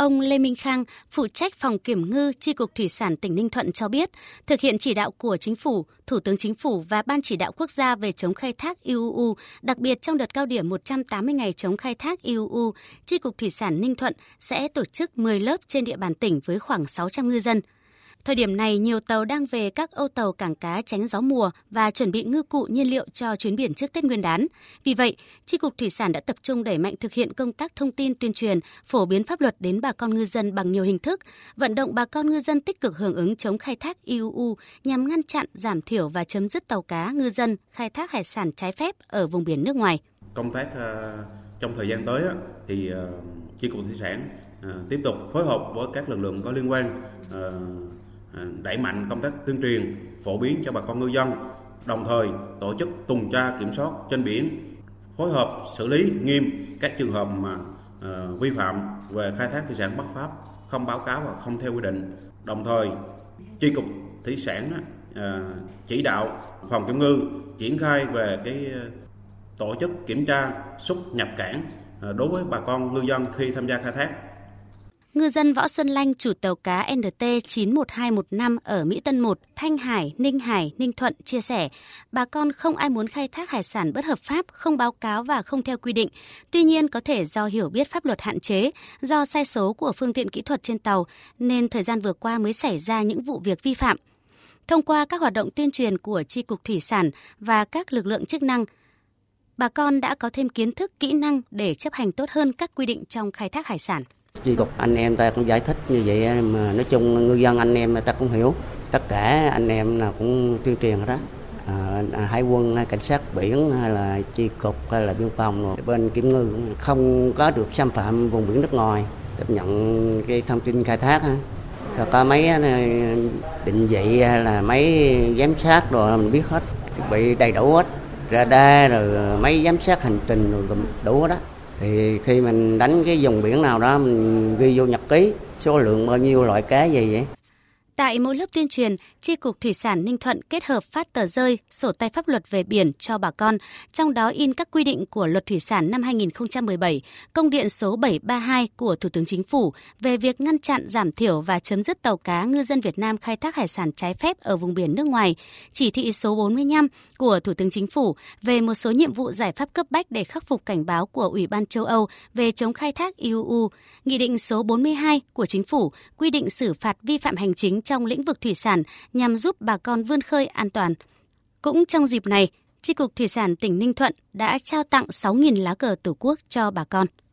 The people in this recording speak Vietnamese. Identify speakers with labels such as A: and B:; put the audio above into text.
A: Ông Lê Minh Khang, phụ trách phòng kiểm ngư Chi cục Thủy sản tỉnh Ninh Thuận cho biết, thực hiện chỉ đạo của Chính phủ, Thủ tướng Chính phủ và Ban chỉ đạo quốc gia về chống khai thác IUU, đặc biệt trong đợt cao điểm 180 ngày chống khai thác IUU, Chi cục Thủy sản Ninh Thuận sẽ tổ chức 10 lớp trên địa bàn tỉnh với khoảng 600 ngư dân. Thời điểm này, nhiều tàu đang về các âu tàu cảng cá tránh gió mùa và chuẩn bị ngư cụ nhiên liệu cho chuyến biển trước Tết Nguyên đán. Vì vậy, Tri Cục Thủy sản đã tập trung đẩy mạnh thực hiện công tác thông tin tuyên truyền, phổ biến pháp luật đến bà con ngư dân bằng nhiều hình thức, vận động bà con ngư dân tích cực hưởng ứng chống khai thác IUU nhằm ngăn chặn, giảm thiểu và chấm dứt tàu cá ngư dân khai thác hải sản trái phép ở vùng biển nước ngoài.
B: Công tác ờ, trong thời gian tới thì ờ, tri Chi cục Thủy sản ờ, tiếp tục phối hợp với các lực lượng có liên quan đẩy mạnh công tác tuyên truyền phổ biến cho bà con ngư dân đồng thời tổ chức tuần tra kiểm soát trên biển phối hợp xử lý nghiêm các trường hợp mà uh, vi phạm về khai thác thủy sản bất pháp không báo cáo và không theo quy định. Đồng thời chi cục thủy sản uh, chỉ đạo phòng kiểm ngư triển khai về cái ờ, tổ chức kiểm tra xuất nhập cảng đối với bà con ngư dân khi tham gia khai thác.
A: Ngư dân Võ Xuân Lanh, chủ tàu cá NT 91215 ở Mỹ Tân 1, Thanh Hải, Ninh Hải, Ninh Thuận chia sẻ, bà con không ai muốn khai thác hải sản bất hợp pháp, không báo cáo và không theo quy định. Tuy nhiên có thể do hiểu biết pháp luật hạn chế, do sai số của phương tiện kỹ thuật trên tàu nên thời gian vừa qua mới xảy ra những vụ việc vi phạm. Thông qua các hoạt động tuyên truyền của Tri cục Thủy sản và các lực lượng chức năng, bà con đã có thêm kiến thức, kỹ năng để chấp hành tốt hơn các quy định trong khai thác hải sản.
C: Chi cục anh em ta cũng giải thích như vậy mà nói chung ngư dân anh em ta cũng hiểu. Tất cả anh em nào cũng tuyên truyền đó. À, à, hải quân à, cảnh sát biển hay là chi cục hay là biên phòng rồi bên kiểm ngư không có được xâm phạm vùng biển nước ngoài tiếp nhận cái thông tin khai thác ha. rồi có mấy định vị hay là mấy giám sát rồi mình biết hết bị đầy đủ hết radar rồi mấy giám sát hành trình rồi đủ hết đó thì khi mình đánh cái vùng biển nào đó, mình ghi vô nhật ký, số lượng bao nhiêu, loại cá gì vậy?
A: Tại mỗi lớp tuyên truyền, Tri Cục Thủy sản Ninh Thuận kết hợp phát tờ rơi, sổ tay pháp luật về biển cho bà con, trong đó in các quy định của Luật Thủy sản năm 2017, công điện số 732 của Thủ tướng Chính phủ về việc ngăn chặn, giảm thiểu và chấm dứt tàu cá ngư dân Việt Nam khai thác hải sản trái phép ở vùng biển nước ngoài, chỉ thị số 45 của Thủ tướng Chính phủ về một số nhiệm vụ giải pháp cấp bách để khắc phục cảnh báo của Ủy ban châu Âu về chống khai thác IUU, Nghị định số 42 của Chính phủ quy định xử phạt vi phạm hành chính trong lĩnh vực thủy sản nhằm giúp bà con vươn khơi an toàn. Cũng trong dịp này, Tri Cục Thủy sản tỉnh Ninh Thuận đã trao tặng 6.000 lá cờ Tổ quốc cho bà con.